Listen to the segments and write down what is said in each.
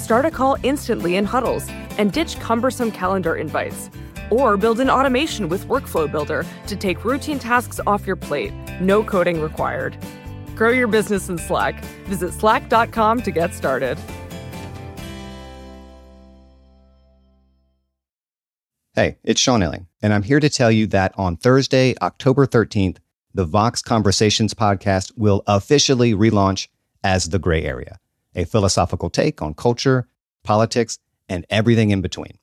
Start a call instantly in huddles and ditch cumbersome calendar invites. Or build an automation with Workflow Builder to take routine tasks off your plate. No coding required. Grow your business in Slack. Visit slack.com to get started. Hey, it's Sean Illing, and I'm here to tell you that on Thursday, October 13th, the Vox Conversations podcast will officially relaunch as The Gray Area, a philosophical take on culture, politics, and everything in between.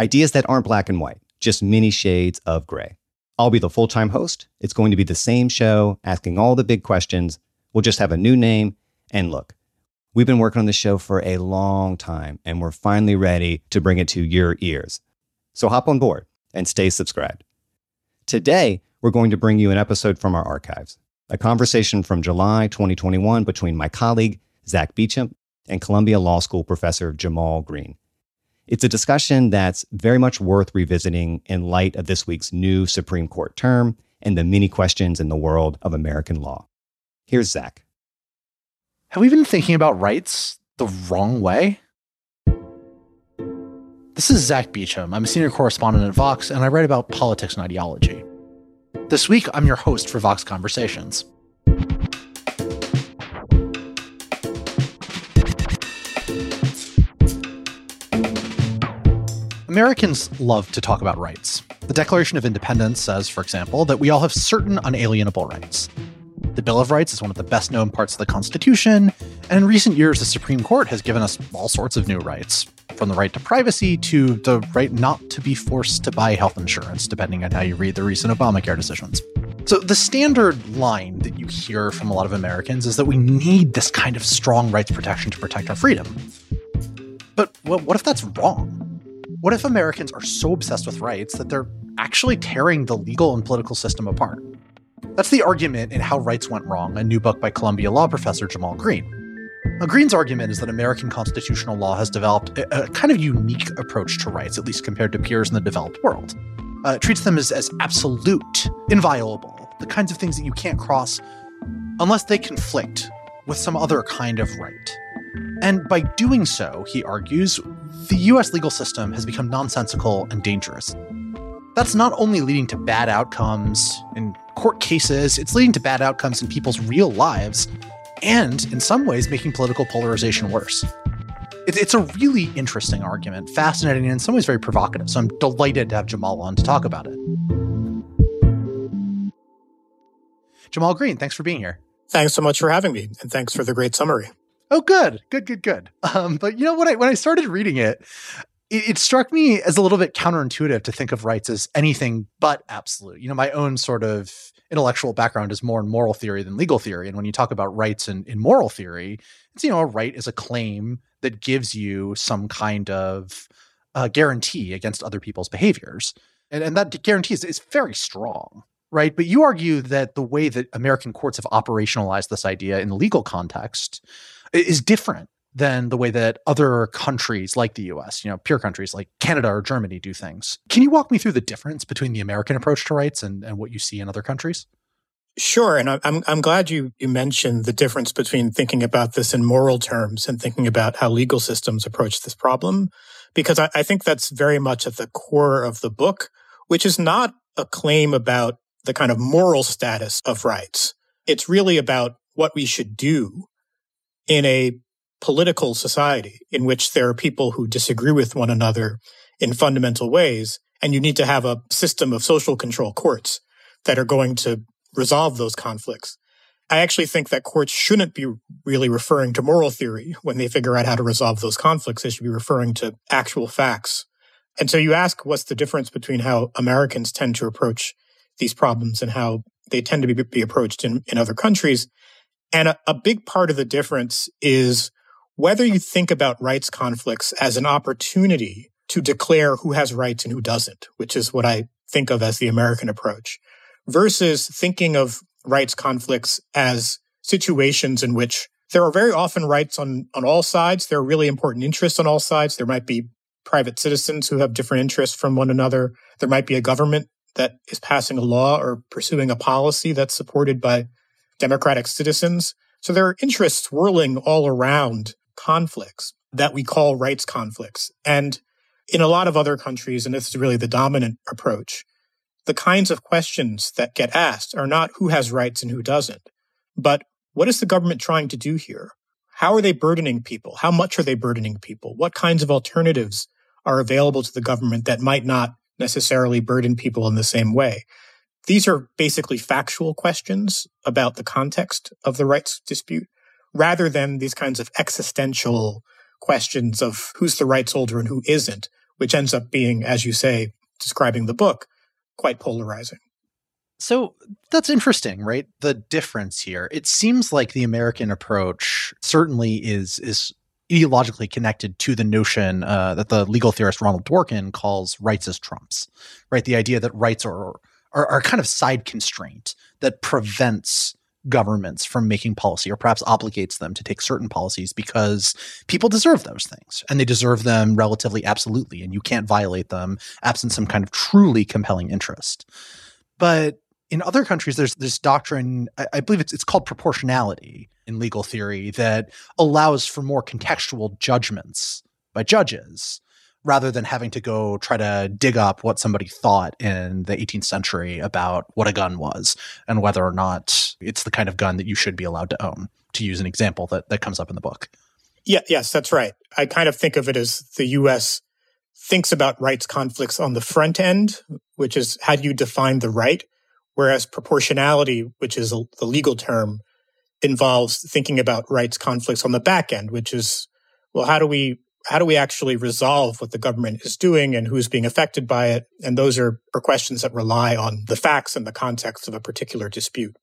Ideas that aren't black and white, just many shades of gray. I'll be the full time host. It's going to be the same show, asking all the big questions. We'll just have a new name. And look, we've been working on this show for a long time, and we're finally ready to bring it to your ears. So hop on board and stay subscribed. Today, we're going to bring you an episode from our archives, a conversation from July 2021 between my colleague, Zack Beauchamp, and Columbia Law School professor Jamal Greene. It's a discussion that's very much worth revisiting in light of this week's new Supreme Court term and the many questions in the world of American law. Here's Zack. Have we been thinking about rights the wrong way? This is Zack Beauchamp. I'm a senior correspondent at Vox, and I write about politics and ideology. This week, I'm your host for Vox Conversations. Americans love to talk about rights. The Declaration of Independence says, for example, that we all have certain unalienable rights. The Bill of Rights is one of the best known parts of the Constitution, and in recent years, the Supreme Court has given us all sorts of new rights, from the right to privacy to the right not to be forced to buy health insurance, depending on how you read the recent Obamacare decisions. So, the standard line that you hear from a lot of Americans is that we need this kind of strong rights protection to protect our freedom. But what if that's wrong? What if Americans are so obsessed with rights that they're actually tearing the legal and political system apart? That's the argument in How Rights Went Wrong, a new book by Columbia law professor Jamal Greene. Now, Greene's argument is that American constitutional law has developed a, a, kind of unique approach to rights, at least compared to peers in the developed world. Uh, it treats them as, as absolute, inviolable, the kinds of things that you can't cross unless they conflict with some other kind of right. And by doing so, he argues, the US legal system has become nonsensical and dangerous. That's not only leading to bad outcomes in court cases, it's leading to bad outcomes in people's real lives, and in some ways, making political polarization worse. It's a really interesting argument, fascinating, and in some ways very provocative. So I'm delighted to have Jamal on to talk about it. Jamal Greene, thanks for being here. Thanks so much for having me, and thanks for the great summary. Oh, good, good, good, good. Um, but you know when I when I started reading it, it, it, struck me as a little bit counterintuitive to think of rights as anything but absolute. You know, my own sort of intellectual background is more in moral theory than legal theory. And when you talk about rights in, in moral theory, it's, you know, a right is a claim that gives you some kind of uh, guarantee against other people's behaviors. And, and that guarantee is, is very strong, right? But you argue that the way that American courts have operationalized this idea in the legal context is different than the way that other countries like the US, you know, peer countries like Canada or Germany do things. Can you walk me through the difference between the American approach to rights and, and what you see in other countries? Sure. And I'm, I'm glad you, you mentioned the difference between thinking about this in moral terms and thinking about how legal systems approach this problem, because I, I think that's very much at the core of the book, which is not a claim about the kind of moral status of rights. It's really about what we should do in a political society in which there are people who disagree with one another in fundamental ways And you need to have a system of social control courts that are going to resolve those conflicts. I actually think that courts shouldn't be really referring to moral theory when they figure out how to resolve those conflicts. They should be referring to actual facts. And so you ask what's the difference between how Americans tend to approach these problems and how they tend to be, be approached in, in other countries. And a, a big part of the difference is whether you think about rights conflicts as an opportunity to declare who has rights and who doesn't, which is what I think of as the American approach, versus thinking of rights conflicts as situations in which there are very often rights on, on all sides. There are really important interests on all sides. There might be private citizens who have different interests from one another. There might be a government that is passing a law or pursuing a policy that's supported by democratic citizens. So there are interests swirling all around conflicts that we call rights conflicts. And in a lot of other countries, and this is really the dominant approach, the kinds of questions that get asked are not who has rights and who doesn't, but what is the government trying to do here? How are they burdening people? How much are they burdening people? What kinds of alternatives are available to the government that might not necessarily burden people in the same way? These are basically factual questions about the context of the rights dispute rather than these kinds of existential questions of who's the rights holder and who isn't, which ends up being, as you say, describing the book, quite polarizing. So that's interesting, right? The difference here. It seems like the American approach certainly is is ideologically connected to the notion uh, that the legal theorist Ronald Dworkin calls rights as trumps, right? The idea that rights are are, are kind of side constraint that prevents governments from making policy or perhaps obligates them to take certain policies because people deserve those things and they deserve them relatively absolutely and you can't violate them absent some kind of truly compelling interest. But in other countries there's this doctrine I, I believe it's, it's called proportionality in legal theory that allows for more contextual judgments by judges rather than having to go try to dig up what somebody thought in the 18th century about what a gun was and whether or not it's the kind of gun that you should be allowed to own, to use an example that, that comes up in the book. Yeah, yes, that's right. I kind of think of it as the US thinks about rights conflicts on the front end, which is how do you define the right? Whereas proportionality, which is the legal term, involves thinking about rights conflicts on the back end, which is, well, how do we how do we actually resolve what the government is doing and who's being affected by it? And those are, are questions that rely on the facts and the context of a particular dispute.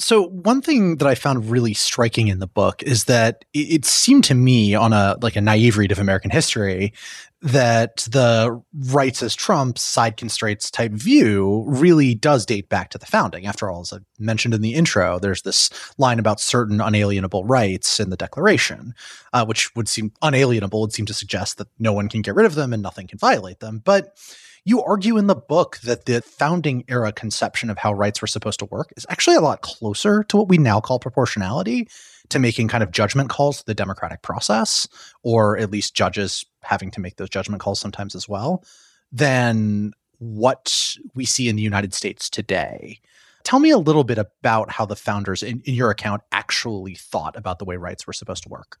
So one thing that I found really striking in the book is that it seemed to me on a like a naive read of American history that the rights as trumps side constraints type view really does date back to the founding. After all, as I mentioned in the intro, there's this line about certain unalienable rights in the Declaration, uh, which would seem unalienable, would seem to suggest that no one can get rid of them and nothing can violate them. But you argue in the book that the founding era conception of how rights were supposed to work is actually a lot closer to what we now call proportionality to making kind of judgment calls to the democratic process, or at least judges having to make those judgment calls sometimes as well, than what we see in the United States today. Tell me a little bit about how the founders, in, in your account, actually thought about the way rights were supposed to work.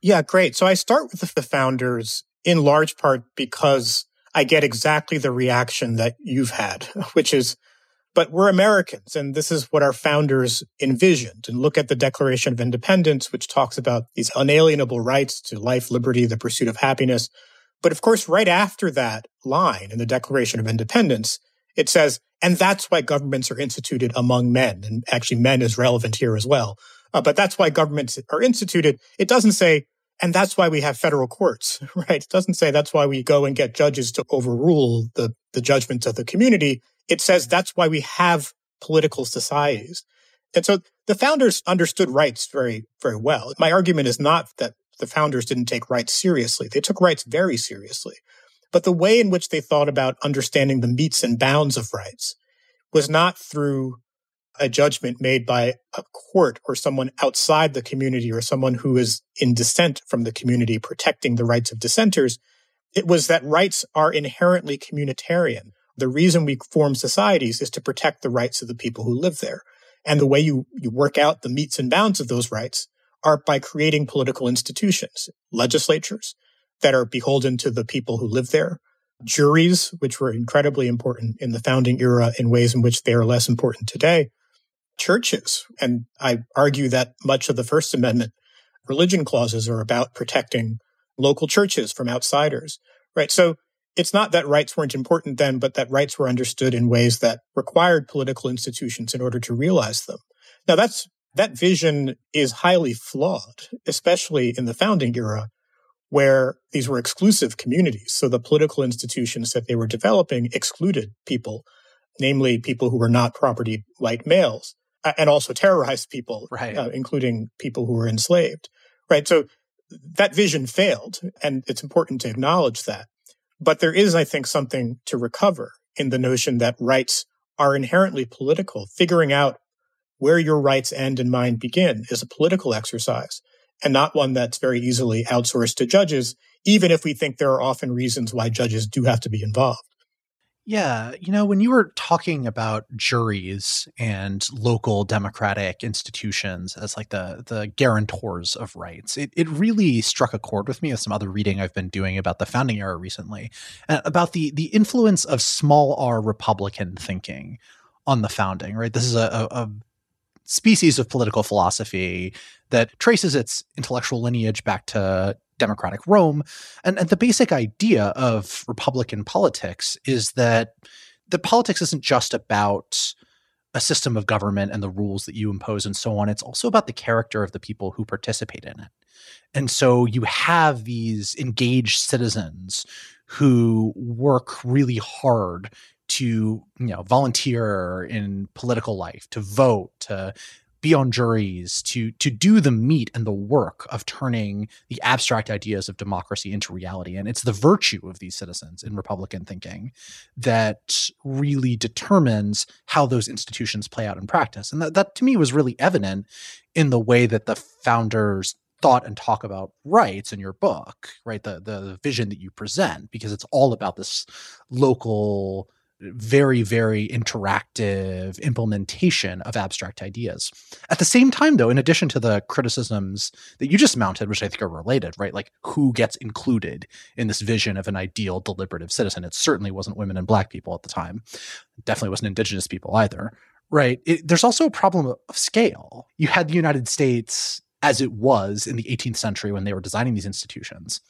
Yeah, great. So I start with the founders in large part because I get exactly the reaction that you've had, which is, but we're Americans and this is what our founders envisioned. And look at the Declaration of Independence, which talks about these unalienable rights to life, liberty, the pursuit of happiness. But of course, right after that line in the Declaration of Independence, it says, and that's why governments are instituted among men. And actually, men is relevant here as well. Uh, but that's why governments are instituted. It doesn't say and that's why we have federal courts, right? It doesn't say that's why we go and get judges to overrule the, the judgments of the community. It says that's why we have political societies. And so the founders understood rights very, very well. My argument is not that the founders didn't take rights seriously. They took rights very seriously. But the way in which they thought about understanding the metes and bounds of rights was not through a judgment made by a court or someone outside the community or someone who is in dissent from the community protecting the rights of dissenters. It was that rights are inherently communitarian. The reason we form societies is to protect the rights of the people who live there. And the way you, you work out the metes and bounds of those rights are by creating political institutions, legislatures that are beholden to the people who live there, juries, which were incredibly important in the founding era in ways in which they are less important today, churches. And I argue that much of the First Amendment religion clauses are about protecting local churches from outsiders, right? So it's not that rights weren't important then, but that rights were understood in ways that required political institutions in order to realize them. Now that's, that vision is highly flawed, especially in the founding era where these were exclusive communities. So the political institutions that they were developing excluded people, namely people who were not property white males, and also terrorized people, right. uh, including people who were enslaved. Right. So that vision failed, and it's important to acknowledge that. But there is, I think, something to recover in the notion that rights are inherently political. Figuring out where your rights end and mine begin is a political exercise and not one that's very easily outsourced to judges, even if we think there are often reasons why judges do have to be involved. Yeah, you know, when you were talking about juries and local democratic institutions as like the the guarantors of rights, it, it really struck a chord with me with some other reading I've been doing about the founding era recently, uh, about the the influence of small r Republican thinking on the founding. Right, this is a, a species of political philosophy that traces its intellectual lineage back to democratic Rome. And, and the basic idea of Republican politics is that the politics isn't just about a system of government and the rules that you impose and so on. It's also about the character of the people who participate in it. And so you have these engaged citizens who work really hard to you know volunteer in political life to vote to be on juries to to do the meat and the work of turning the abstract ideas of democracy into reality. And it's the virtue of these citizens in republican thinking that really determines how those institutions play out in practice. And that, that to me was really evident in the way that the founders thought and talk about rights in your book right? The the vision that you present because it's all about this local very, very interactive implementation of abstract ideas. At the same time, though, in addition to the criticisms that you just mounted, which I think are related, right? Like who gets included in this vision of an ideal deliberative citizen? It certainly wasn't women and black people at the time. definitely wasn't indigenous people either, right? It, there's also a problem of scale. You had the United States as it was in the 18th century when they were designing these institutions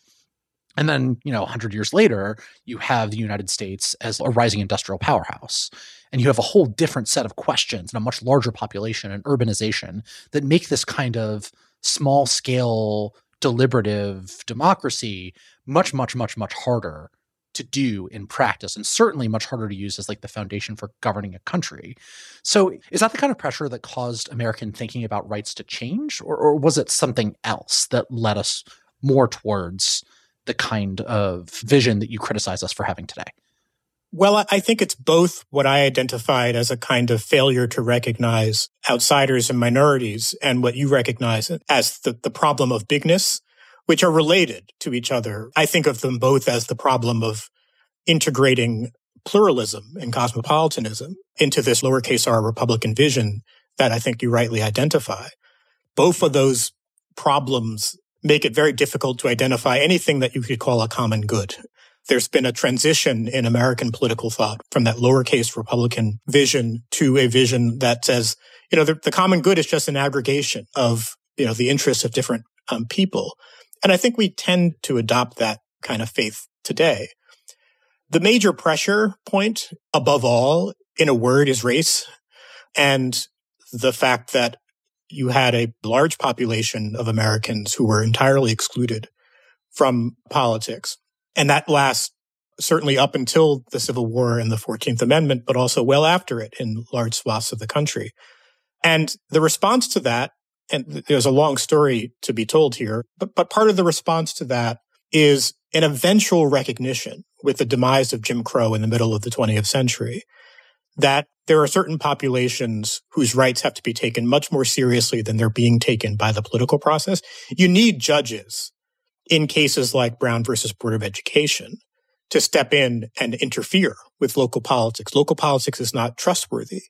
and then, you know, 100 years later, you have the United States as a rising industrial powerhouse. And you have a whole different set of questions and a much larger population and urbanization that make this kind of small scale deliberative democracy much, much, much, much harder to do in practice and certainly much harder to use as like the foundation for governing a country. So is that the kind of pressure that caused American thinking about rights to change? Or, or was it something else that led us more towards the kind of vision that you criticize us for having today? Well, I think it's both what I identified as a kind of failure to recognize outsiders and minorities and what you recognize as the, the problem of bigness, which are related to each other. I think of them both as the problem of integrating pluralism and cosmopolitanism into this lowercase r Republican vision that I think you rightly identify. Both of those problems make it very difficult to identify anything that you could call a common good. There's been a transition in American political thought from that lowercase Republican vision to a vision that says, you know, the, the common good is just an aggregation of, you know, the interests of different um, people. And I think we tend to adopt that kind of faith today. The major pressure point above all, in a word, is race and the fact that you had a large population of Americans who were entirely excluded from politics. And that lasts certainly up until the Civil War and the 14th Amendment, but also well after it in large swaths of the country. And the response to that, and there's a long story to be told here, but, but part of the response to that is an eventual recognition with the demise of Jim Crow in the middle of the 20th century that there are certain populations whose rights have to be taken much more seriously than they're being taken by the political process. You need judges in cases like Brown versus Board of Education to step in and interfere with local politics. Local politics is not trustworthy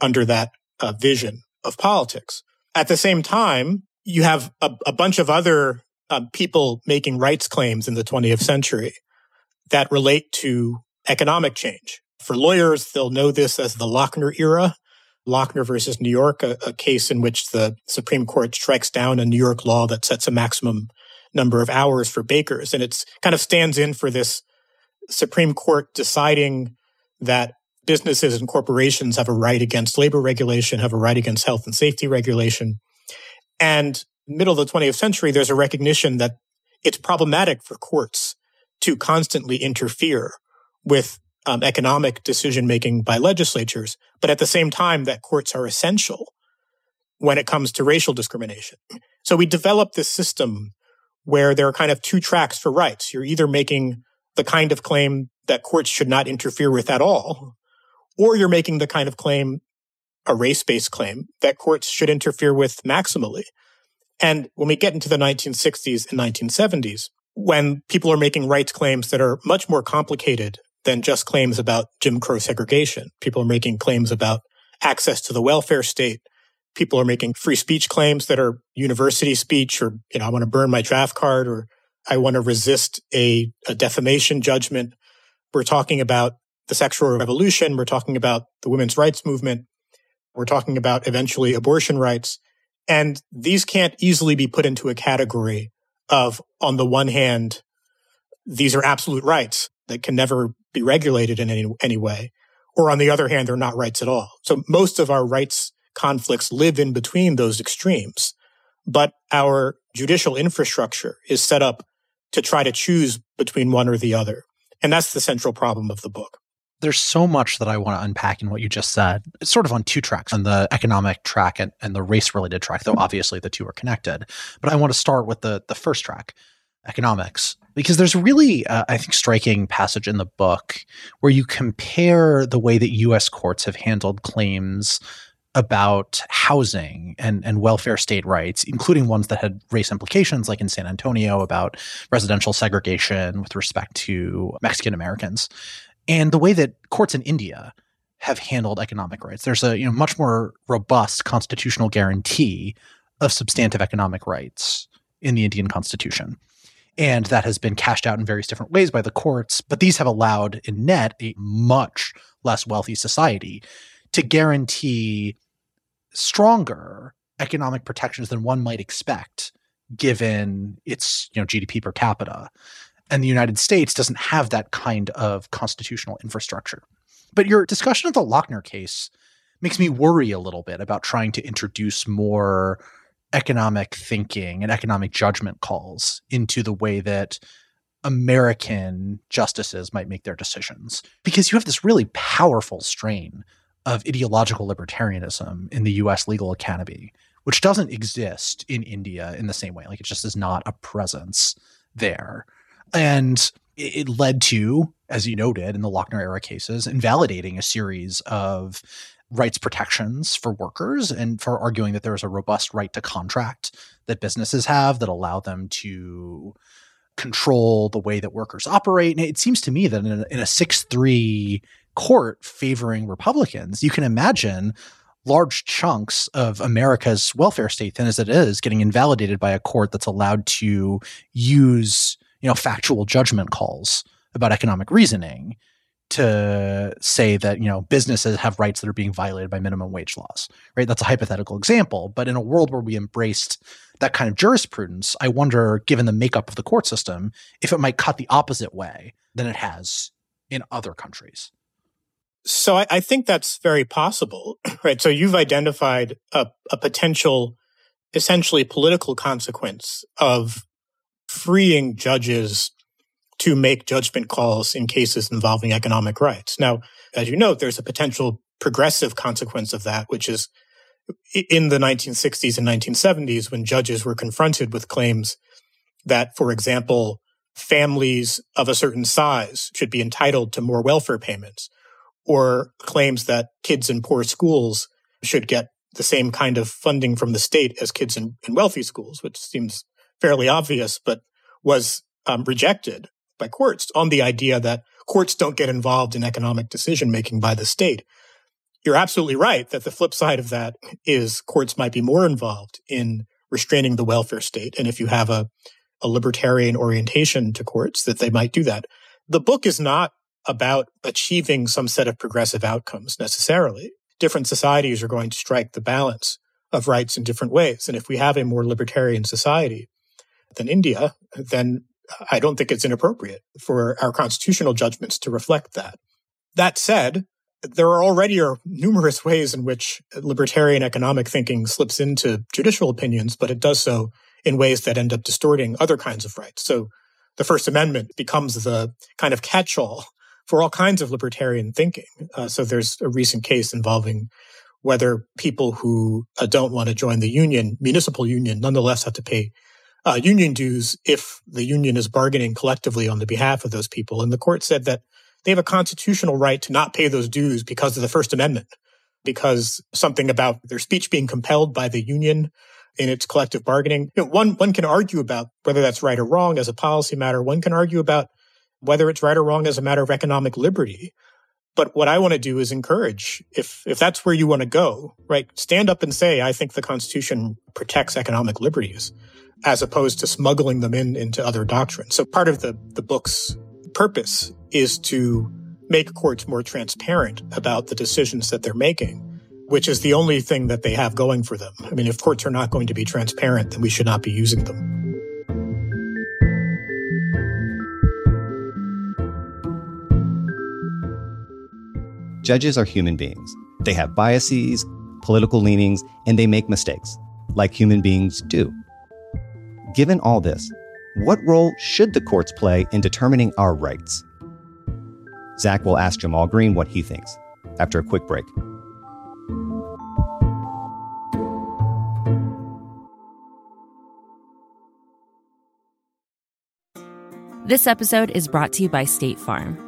under that uh, vision of politics. At the same time, you have a, a bunch of other uh, people making rights claims in the 20th century that relate to economic change. For lawyers, they'll know this as the Lochner era. Lochner versus New York, a, a case in which the Supreme Court strikes down a New York law that sets a maximum number of hours for bakers. And it's kind of stands in for this Supreme Court deciding that businesses and corporations have a right against labor regulation, have a right against health and safety regulation. And middle of the 20th century, there's a recognition that it's problematic for courts to constantly interfere with um, economic decision making by legislatures, but at the same time, that courts are essential when it comes to racial discrimination. So we developed this system where there are kind of two tracks for rights. You're either making the kind of claim that courts should not interfere with at all, or you're making the kind of claim, a race based claim, that courts should interfere with maximally. And when we get into the 1960s and 1970s, when people are making rights claims that are much more complicated than just claims about Jim Crow segregation, people are making claims about access to the welfare state. People are making free speech claims that are university speech or, you know, I want to burn my draft card or I want to resist a, a defamation judgment. We're talking about the sexual revolution. We're talking about the women's rights movement. We're talking about eventually abortion rights. And these can't easily be put into a category of, on the one hand, these are absolute rights that can never be regulated in any, any way. Or on the other hand, they're not rights at all. So most of our rights conflicts live in between those extremes. But our judicial infrastructure is set up to try to choose between one or the other. And that's the central problem of the book there's so much that I want to unpack in what you just said. It's sort of on two tracks on the economic track and, and the race related track, though mm-hmm. obviously the two are connected. But I want to start with the, the first track, economics, because there's really, uh, I think, striking passage in the book where you compare the way that US courts have handled claims about housing and, and welfare state rights, including ones that had race implications, like in San Antonio about residential segregation with respect to Mexican Americans and the way that courts in India have handled economic rights. There's a you know much more robust constitutional guarantee of substantive economic rights in the Indian constitution. And that has been cashed out in various different ways by the courts, but these have allowed in net a much less wealthy society to guarantee stronger economic protections than one might expect given its you know GDP per capita and the United States doesn't have that kind of constitutional infrastructure. But your discussion of the Lochner case makes me worry a little bit about trying to introduce more economic thinking and economic judgment calls into the way that American justices might make their decisions. Because you have this really powerful strain of ideological libertarianism in the US legal academy, which doesn't exist in India in the same way. Like it just is not a presence there. And it led to, as you noted in the Lochner era cases, invalidating a series of rights protections for workers and for arguing that there is a robust right to contract that businesses have that allow them to control the way that workers operate. And it seems to me that in a, in a 6 3 court favoring Republicans, you can imagine large chunks of America's welfare state, thin as it is, getting invalidated by a court that's allowed to use you know factual judgment calls about economic reasoning to say that you know businesses have rights that are being violated by minimum wage laws right? That's a hypothetical example but in a world where we embraced that kind of jurisprudence i wonder given the makeup of the court system if it might cut the opposite way than it has in other countries. So i, I think that's very possible right? So you've identified a, a potential essentially political consequence of freeing judges to make judgment calls in cases involving economic rights. Now, as you note, there's a potential progressive consequence of that, which is in the 1960s and 1970s when judges were confronted with claims that, for example, families of a certain size should be entitled to more welfare payments or claims that kids in poor schools should get the same kind of funding from the state as kids in, in wealthy schools, which seems fairly obvious, but was um, rejected by courts on the idea that courts don't get involved in economic decision making by the state. You're absolutely right that the flip side of that is courts might be more involved in restraining the welfare state. And if you have a, a libertarian orientation to courts, that they might do that. the book is not about achieving some set of progressive outcomes necessarily. Different societies are going to strike the balance of rights in different ways. And if we have a more libertarian society than India, then I don't think it's inappropriate for our constitutional judgments to reflect that. That said, there are already numerous ways in which libertarian economic thinking slips into judicial opinions, but it does so in ways that end up distorting other kinds of rights. So the First Amendment becomes the kind of catch-all for all kinds of libertarian thinking. Uh, so there's a recent case involving whether people who uh, don't want to join the union, municipal union, nonetheless have to pay uh, union dues if the union is bargaining collectively on the behalf of those people. And the court said that they have a constitutional right to not pay those dues because of the First Amendment, because something about their speech being compelled by the union in its collective bargaining. You know, one, one can argue about whether that's right or wrong as a policy matter. One can argue about whether it's right or wrong as a matter of economic liberty. But what I want to do is encourage, if, if that's where you want to go, right? Stand up and say, I think the Constitution protects economic liberties as opposed to smuggling them in into other doctrines. So part of the, the book's purpose is to make courts more transparent about the decisions that they're making, which is the only thing that they have going for them. I mean, if courts are not going to be transparent, then we should not be using them. Judges are human beings. They have biases, political leanings, and they make mistakes, like human beings do. Given all this, what role should the courts play in determining our rights? Zack will ask Jamal Greene what he thinks after a quick break. This episode is brought to you by State Farm.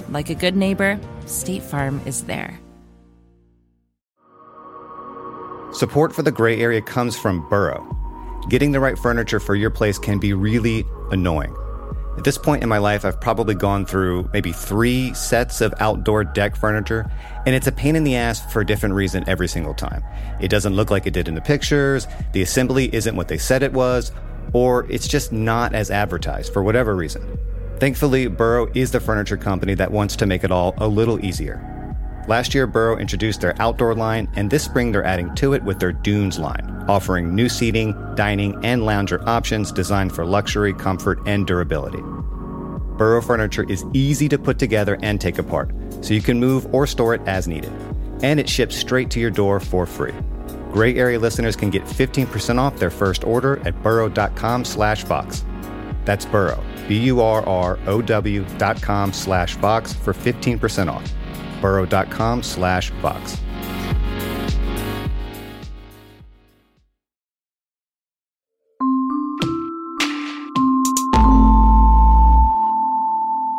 Like a good neighbor, State Farm is there. Support for the gray area comes from Burrow. Getting the right furniture for your place can be really annoying. At this point in my life, I've probably gone through maybe three sets of outdoor deck furniture, and it's a pain in the ass for a different reason every single time. It doesn't look like it did in the pictures, the assembly isn't what they said it was, or it's just not as advertised for whatever reason. Thankfully, Burrow is the furniture company that wants to make it all a little easier. Last year, Burrow introduced their outdoor line, and this spring they're adding to it with their Dunes line, offering new seating, dining, and lounger options designed for luxury, comfort, and durability. Burrow furniture is easy to put together and take apart, so you can move or store it as needed. And it ships straight to your door for free. Gray Area listeners can get 15% off their first order at burrow.com slash vox. That's burrow, B-U-R-R-O-W dot com slash vox for 15% off burrow.com slash vox.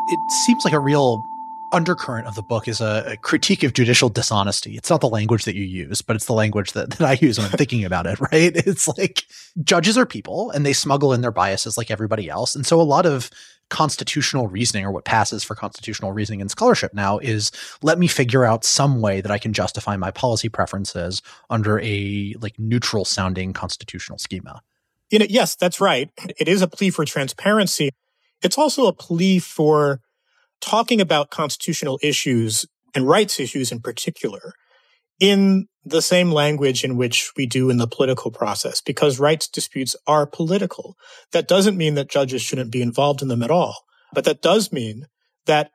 It seems like a real undercurrent of the book is a, a, critique of judicial dishonesty. It's not the language that you use, but it's the language that, that I use when I'm thinking about it, right? It's like judges are people and they smuggle in their biases like everybody else. And so a lot of constitutional reasoning or what passes for constitutional reasoning in scholarship now is let me figure out some way that I can justify my policy preferences under a like neutral sounding constitutional schema. You know, yes, that's right. It is a plea for transparency. It's also a plea for talking about constitutional issues and rights issues in particular in the same language in which we do in the political process, because rights disputes are political. That doesn't mean that judges shouldn't be involved in them at all, but that does mean that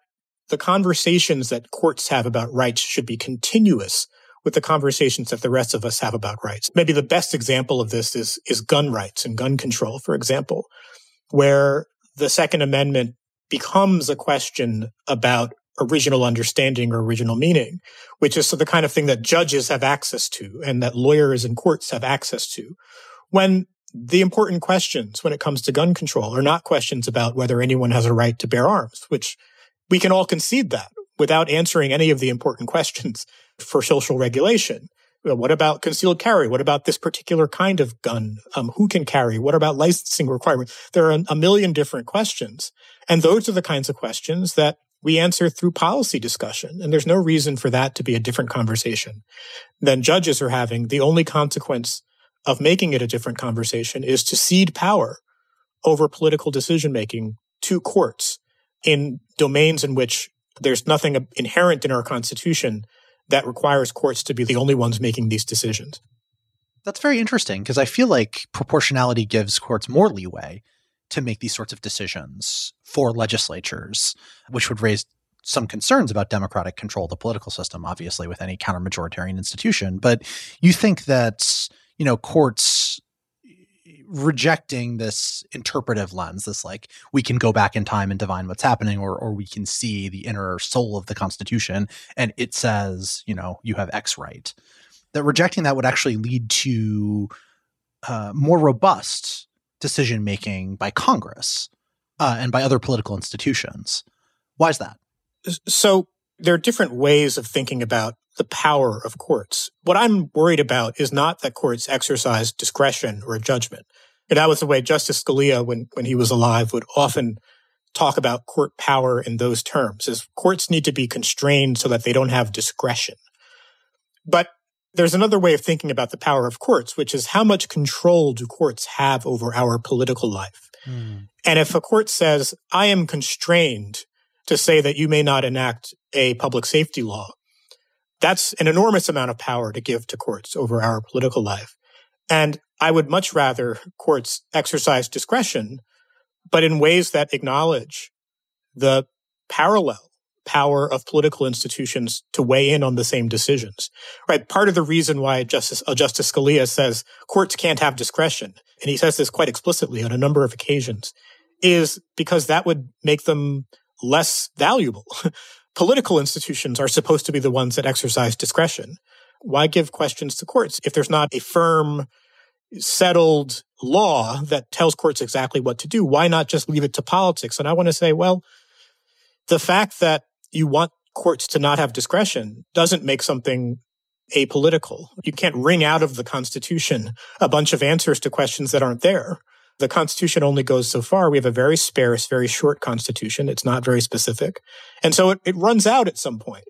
the conversations that courts have about rights should be continuous with the conversations that the rest of us have about rights. Maybe the best example of this is, is gun rights and gun control, for example, where the Second Amendment becomes a question about original understanding or original meaning, which is the kind of thing that judges have access to and that lawyers and courts have access to. When the important questions when it comes to gun control are not questions about whether anyone has a right to bear arms, which we can all concede that. without answering any of the important questions for social regulation. What about concealed carry? What about this particular kind of gun? Um, who can carry? What about licensing requirements? There are a million different questions. And those are the kinds of questions that we answer through policy discussion. And there's no reason for that to be a different conversation than judges are having. The only consequence of making it a different conversation is to cede power over political decision making to courts in domains in which there's nothing inherent in our constitution that requires courts to be the only ones making these decisions. That's very interesting because I feel like proportionality gives courts more leeway to make these sorts of decisions for legislatures, which would raise some concerns about democratic control of the political system, obviously, with any counter majoritarian institution. But you think that, you know, courts rejecting this interpretive lens, this like we can go back in time and divine what's happening, or or we can see the inner soul of the Constitution, and it says, you know, you have X right. That rejecting that would actually lead to uh, more robust decision making by Congress uh, and by other political institutions. Why is that? So there are different ways of thinking about the power of courts. What I'm worried about is not that courts exercise discretion or judgment. And that was the way Justice Scalia, when, when he was alive, would often talk about court power in those terms, is courts need to be constrained so that they don't have discretion. But there's another way of thinking about the power of courts, which is how much control do courts have over our political life? Mm. And if a court says, I am constrained to say that you may not enact a public safety law, that's an enormous amount of power to give to courts over our political life. And I would much rather courts exercise discretion, but in ways that acknowledge the parallel power of political institutions to weigh in on the same decisions. Right. Part of the reason why Justice, uh, Justice Scalia says courts can't have discretion, and he says this quite explicitly on a number of occasions, is because that would make them less valuable. political institutions are supposed to be the ones that exercise discretion. Why give questions to courts if there's not a firm, settled law that tells courts exactly what to do? Why not just leave it to politics? And I want to say, well, the fact that you want courts to not have discretion doesn't make something apolitical. You can't wring out of the Constitution a bunch of answers to questions that aren't there. The Constitution only goes so far. We have a very sparse, very short Constitution. It's not very specific. And so it, it runs out at some point.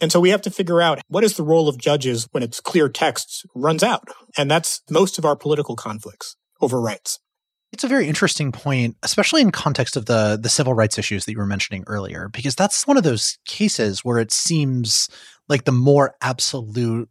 And so we have to figure out what is the role of judges when its clear text runs out. And that's most of our political conflicts over rights. It's a very interesting point, especially in context of the the civil rights issues that you were mentioning earlier, because that's one of those cases where it seems like the more absolute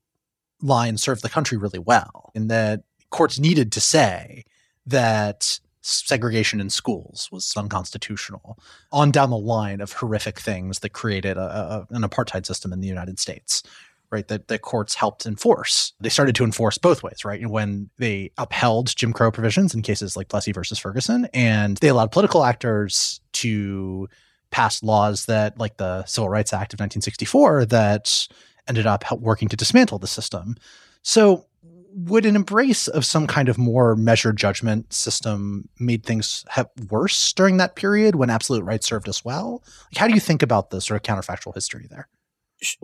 line served the country really well, in that courts needed to say that segregation in schools was unconstitutional on down the line of horrific things that created a, a, an apartheid system in the United States right, that the courts helped enforce. They started to enforce both ways, right? When they upheld Jim Crow provisions in cases like Plessy versus Ferguson, and they allowed political actors to pass laws that, like the Civil Rights Act of 1964, that ended up working to dismantle the system. So, would an embrace of some kind of more measured judgment system made things worse during that period when absolute rights served us well? Like, how do you think about the sort of counterfactual history there?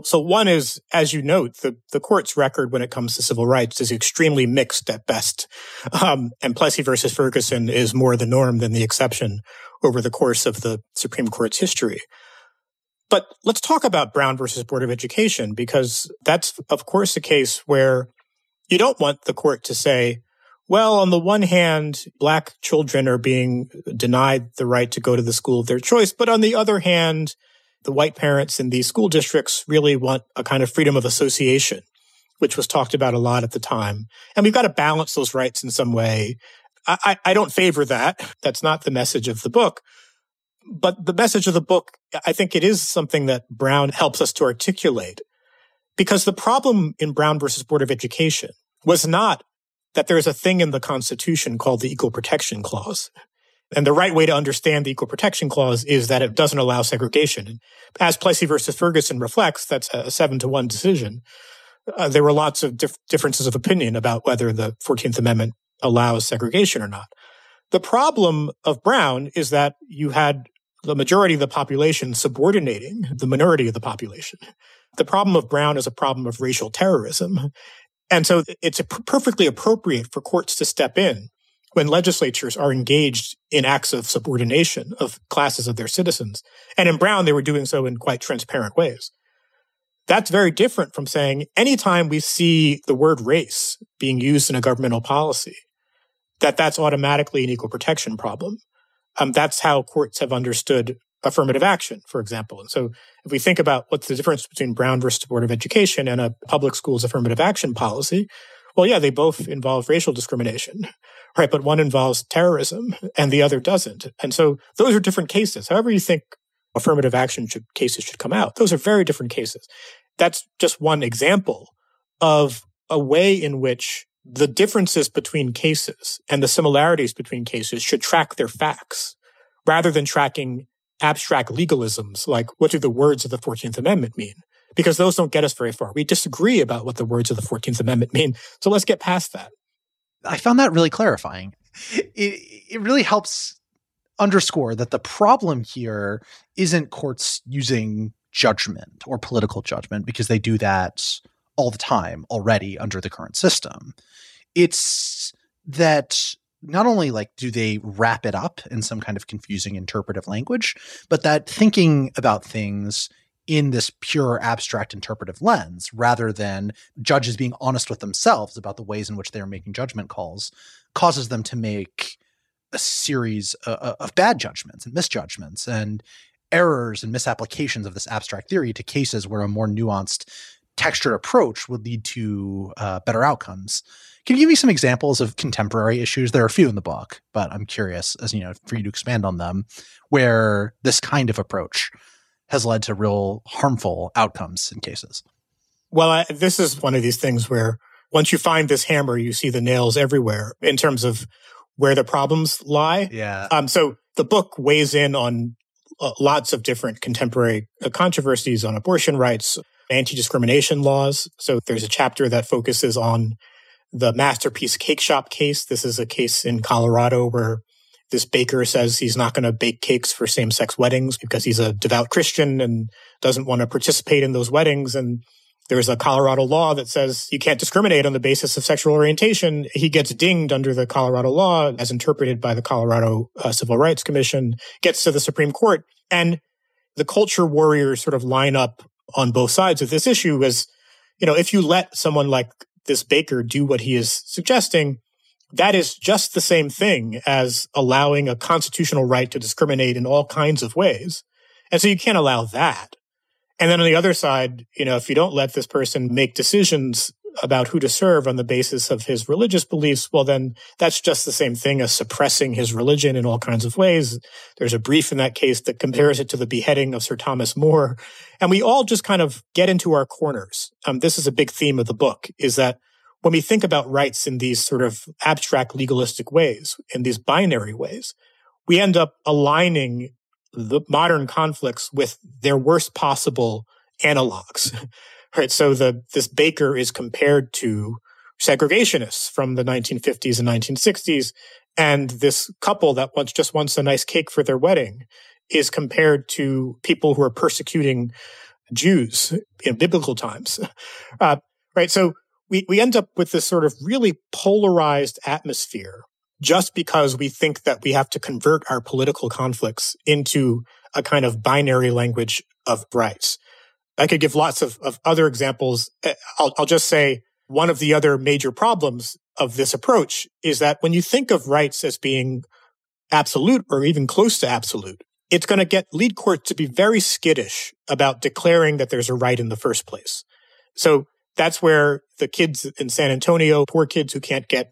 So one is, as you note, the, the court's record when it comes to civil rights is extremely mixed at best. Um, and Plessy versus Ferguson is more the norm than the exception over the course of the Supreme Court's history. But let's talk about Brown versus Board of Education, because that's, of course, a case where you don't want the court to say, well, on the one hand, black children are being denied the right to go to the school of their choice. But on the other hand, the white parents in these school districts really want a kind of freedom of association, which was talked about a lot at the time. And we've got to balance those rights in some way. I, I don't favor that. That's not the message of the book. But the message of the book, I think it is something that Brown helps us to articulate. Because the problem in Brown versus Board of Education was not that there is a thing in the Constitution called the Equal Protection Clause. And the right way to understand the Equal Protection Clause is that it doesn't allow segregation. As Plessy versus Ferguson reflects, that's a seven to one decision. Uh, there were lots of dif- differences of opinion about whether the 14th Amendment allows segregation or not. The problem of Brown is that you had the majority of the population subordinating the minority of the population. The problem of Brown is a problem of racial terrorism. And so it's perfectly appropriate for courts to step in when legislatures are engaged in acts of subordination of classes of their citizens. And in Brown, they were doing so in quite transparent ways. That's very different from saying anytime we see the word race being used in a governmental policy, that that's automatically an equal protection problem. Um, that's how courts have understood affirmative action, for example. And so if we think about what's the difference between Brown versus Board of Education and a public schools affirmative action policy, well, yeah, they both involve racial discrimination, right? But one involves terrorism and the other doesn't. And so those are different cases. However you think affirmative action should, cases should come out, those are very different cases. That's just one example of a way in which the differences between cases and the similarities between cases should track their facts rather than tracking abstract legalisms like what do the words of the 14th Amendment mean? Because those don't get us very far. We disagree about what the words of the 14th Amendment mean. So let's get past that. I found that really clarifying. It, it really helps underscore that the problem here isn't courts using judgment or political judgment because they do that all the time already under the current system. It's that not only like do they wrap it up in some kind of confusing interpretive language, but that thinking about things in this pure abstract interpretive lens rather than judges being honest with themselves about the ways in which they are making judgment calls causes them to make a series of, of bad judgments and misjudgments and errors and misapplications of this abstract theory to cases where a more nuanced textured approach would lead to uh, better outcomes. Can you give me some examples of contemporary issues? There are a few in the book, but I'm curious, as you know, for you to expand on them, where this kind of approach has led to real harmful outcomes in cases. Well, I, this is one of these things where once you find this hammer, you see the nails everywhere in terms of where the problems lie. Yeah. Um. So the book weighs in on uh, lots of different contemporary uh, controversies on abortion rights, anti-discrimination laws. So there's a chapter that focuses on the Masterpiece Cakeshop case. This is a case in Colorado where this baker says he's not going to bake cakes for same-sex weddings because he's a devout Christian and doesn't want to participate in those weddings. And there's a Colorado law that says you can't discriminate on the basis of sexual orientation. He gets dinged under the Colorado law as interpreted by the Colorado uh, Civil Rights Commission, gets to the Supreme Court. And the culture warriors sort of line up on both sides of this issue as, you know, if you let someone like this baker do what he is suggesting, that is just the same thing as allowing a constitutional right to discriminate in all kinds of ways. And so you can't allow that. And then on the other side, you know, if you don't let this person make decisions about who to serve on the basis of his religious beliefs, well, then that's just the same thing as suppressing his religion in all kinds of ways. There's a brief in that case that compares it to the beheading of Sir Thomas More. And we all just kind of get into our corners. Um, this is a big theme of the book is that when we think about rights in these sort of abstract legalistic ways, in these binary ways, we end up aligning the modern conflicts with their worst possible analogs. right? So the, this baker is compared to segregationists from the 1950s and 1960s. And this couple that wants, just wants a nice cake for their wedding is compared to people who are persecuting Jews in biblical times. Uh, right. So we, we end up with this sort of really polarized atmosphere just because we think that we have to convert our political conflicts into a kind of binary language of rights. I could give lots of, of other examples. Uh, I'll, I'll just say one of the other major problems of this approach is that when you think of rights as being absolute or even close to absolute, it's going to get lead courts to be very skittish about declaring that there's a right in the first place. So that's where the kids in San Antonio, poor kids who can't get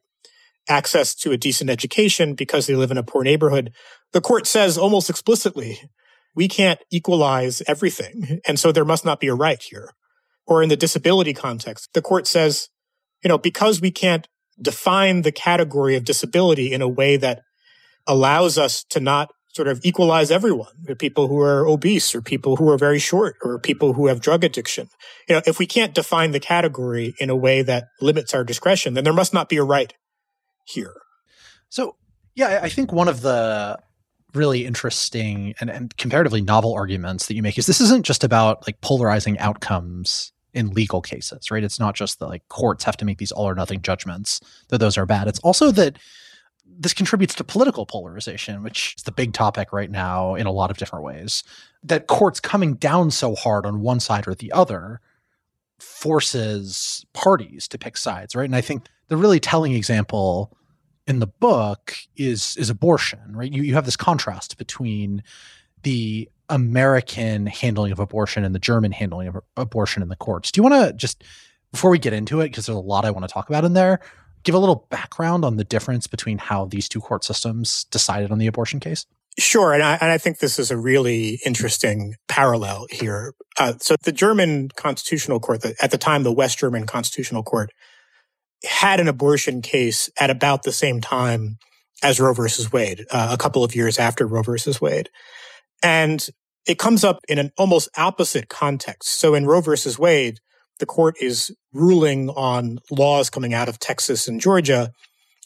access to a decent education because they live in a poor neighborhood, the court says almost explicitly, we can't equalize everything. And so there must not be a right here. Or in the disability context, the court says, you know, because we can't define the category of disability in a way that allows us to not sort of equalize everyone, the people who are obese or people who are very short or people who have drug addiction. You know, if we can't define the category in a way that limits our discretion, then there must not be a right here. So, yeah, I think one of the really interesting and, and comparatively novel arguments that you make is this isn't just about like polarizing outcomes in legal cases, right? It's not just that like courts have to make these all or nothing judgments that those are bad. It's also that this contributes to political polarization, which is the big topic right now in a lot of different ways. That courts coming down so hard on one side or the other forces parties to pick sides, right? And I think the really telling example in the book is is abortion, right? You you have this contrast between the American handling of abortion and the German handling of abortion in the courts. Do you want to just before we get into it because there's a lot I want to talk about in there, give a little background on the difference between how these two court systems decided on the abortion case? Sure. And I, and I think this is a really interesting parallel here. Uh, so the German Constitutional Court, the, at the time, the West German Constitutional Court, had an abortion case at about the same time as Roe versus Wade, uh, a couple of years after Roe versus Wade. And it comes up in an almost opposite context. So in Roe versus Wade, the court is ruling on laws coming out of Texas and Georgia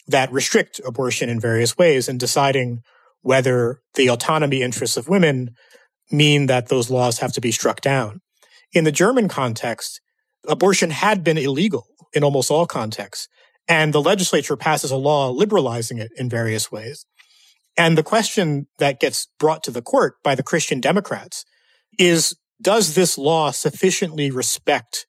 that restrict abortion in various ways and deciding whether the autonomy interests of women mean that those laws have to be struck down. In the German context, abortion had been illegal in almost all contexts, and the legislature passes a law liberalizing it in various ways. And the question that gets brought to the court by the Christian Democrats is, does this law sufficiently respect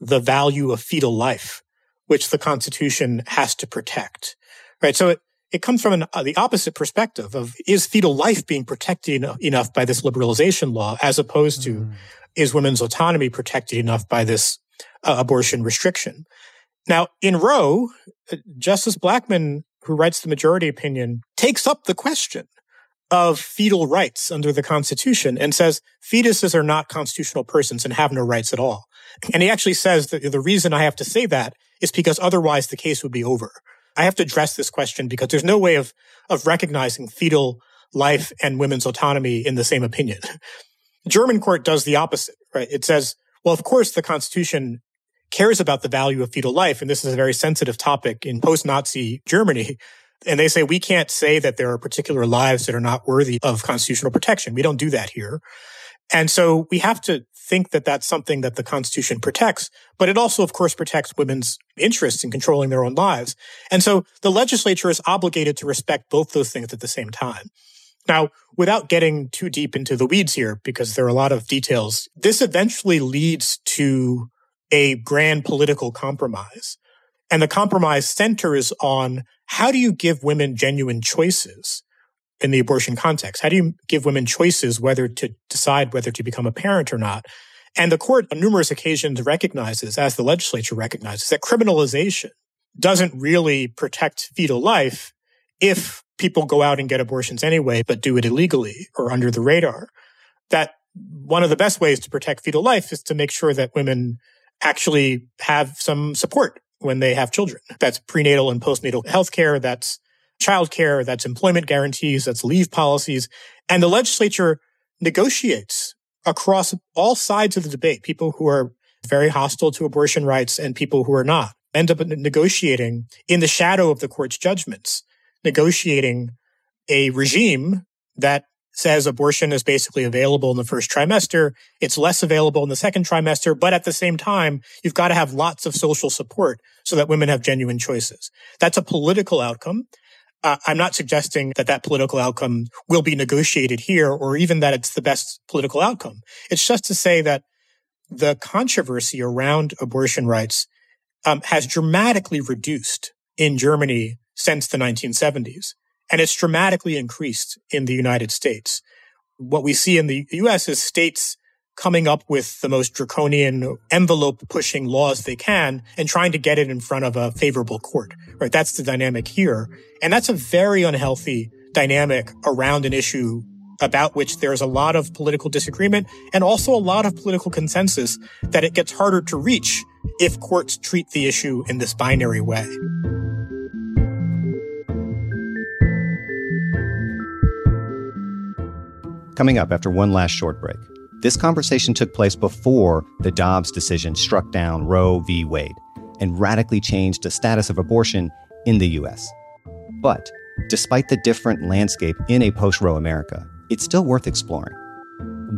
the value of fetal life, which the Constitution has to protect? Right. So it, it comes from an, uh, the opposite perspective of is fetal life being protected enough, enough by this liberalization law as opposed to mm. is women's autonomy protected enough by this uh, abortion restriction? Now, in Roe, uh, Justice Blackmun, who writes the majority opinion, takes up the question of fetal rights under the Constitution and says fetuses are not constitutional persons and have no rights at all. And he actually says that the reason I have to say that is because otherwise the case would be over. I have to address this question because there's no way of, of recognizing fetal life and women's autonomy in the same opinion. German court does the opposite, right? It says, well, of course, the Constitution cares about the value of fetal life. And this is a very sensitive topic in post-Nazi Germany. And they say we can't say that there are particular lives that are not worthy of constitutional protection. We don't do that here. And so we have to think that that's something that the Constitution protects, but it also, of course, protects women's interests in controlling their own lives. And so the legislature is obligated to respect both those things at the same time. Now, without getting too deep into the weeds here, because there are a lot of details, this eventually leads to a grand political compromise. And the compromise centers on how do you give women genuine choices? in the abortion context? How do you give women choices whether to decide whether to become a parent or not? And the court on numerous occasions recognizes, as the legislature recognizes, that criminalization doesn't really protect fetal life if people go out and get abortions anyway, but do it illegally or under the radar. That one of the best ways to protect fetal life is to make sure that women actually have some support when they have children. That's prenatal and postnatal health care. That's childcare, that's employment guarantees, that's leave policies. And the legislature negotiates across all sides of the debate, people who are very hostile to abortion rights and people who are not end up negotiating in the shadow of the court's judgments, negotiating a regime that says abortion is basically available in the first trimester. It's less available in the second trimester, but at the same time, you've got to have lots of social support so that women have genuine choices. That's a political outcome. Uh, I'm not suggesting that that political outcome will be negotiated here or even that it's the best political outcome. It's just to say that the controversy around abortion rights um, has dramatically reduced in Germany since the 1970s. And it's dramatically increased in the United States. What we see in the US is states coming up with the most draconian envelope pushing laws they can and trying to get it in front of a favorable court, right? That's the dynamic here. And that's a very unhealthy dynamic around an issue about which there's a lot of political disagreement and also a lot of political consensus that it gets harder to reach if courts treat the issue in this binary way. Coming up after one last short break. This conversation took place before the Dobbs decision struck down Roe v. Wade and radically changed the status of abortion in the U.S. But despite the different landscape in a post Roe America, it's still worth exploring.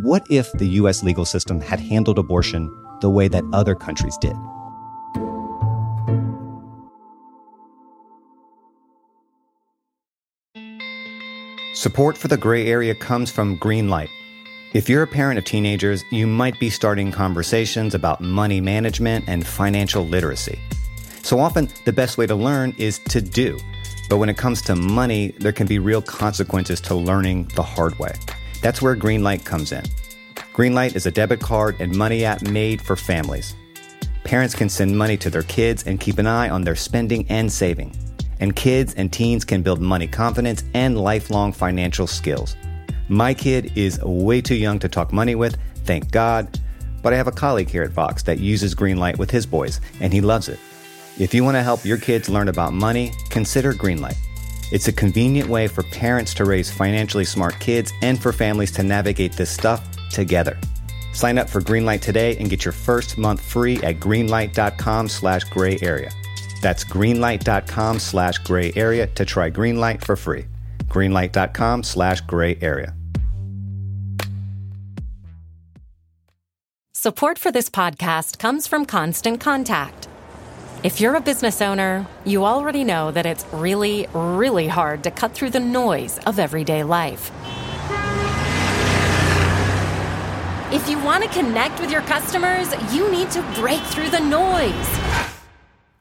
What if the US legal system had handled abortion the way that other countries did? Support for the gray area comes from Greenlight. If you're a parent of teenagers, you might be starting conversations about money management and financial literacy. So often, the best way to learn is to do. But when it comes to money, there can be real consequences to learning the hard way. That's where Greenlight comes in. Greenlight is a debit card and money app made for families. Parents can send money to their kids and keep an eye on their spending and saving and kids and teens can build money confidence and lifelong financial skills. My kid is way too young to talk money with, thank God, but I have a colleague here at Vox that uses Greenlight with his boys, and he loves it. If you want to help your kids learn about money, consider Greenlight. It's a convenient way for parents to raise financially smart kids and for families to navigate this stuff together. Sign up for Greenlight today and get your first month free at greenlight.com slash gray area. That's greenlight.com slash gray area to try Greenlight for free. Greenlight.com slash gray area. Support for this podcast comes from Constant Contact. If you're a business owner, you already know that it's really, really hard to cut through the noise of everyday life. If you want to connect with your customers, you need to break through the noise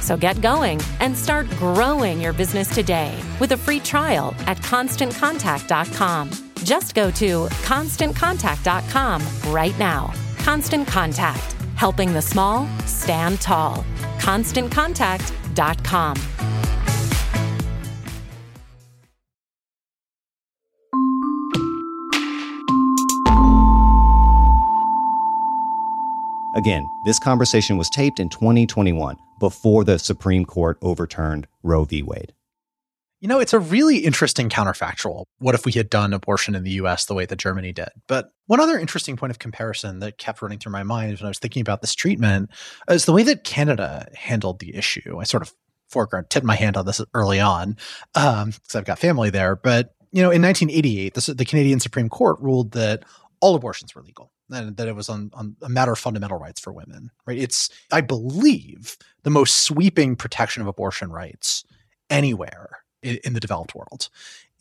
so get going and start growing your business today with a free trial at constantcontact.com. Just go to constantcontact.com right now. Constant Contact, helping the small stand tall. ConstantContact.com. Again, this conversation was taped in 2021 before the Supreme Court overturned Roe v. Wade. You know, it's a really interesting counterfactual. What if we had done abortion in the US the way that Germany did? But one other interesting point of comparison that kept running through my mind when I was thinking about this treatment is the way that Canada handled the issue. I sort of foreground tipped my hand on this early on because um, I've got family there. But, you know, in 1988, this, the Canadian Supreme Court ruled that all abortions were legal and that it was on, on a matter of fundamental rights for women, right? It's, I believe, the most sweeping protection of abortion rights anywhere in, in the developed world.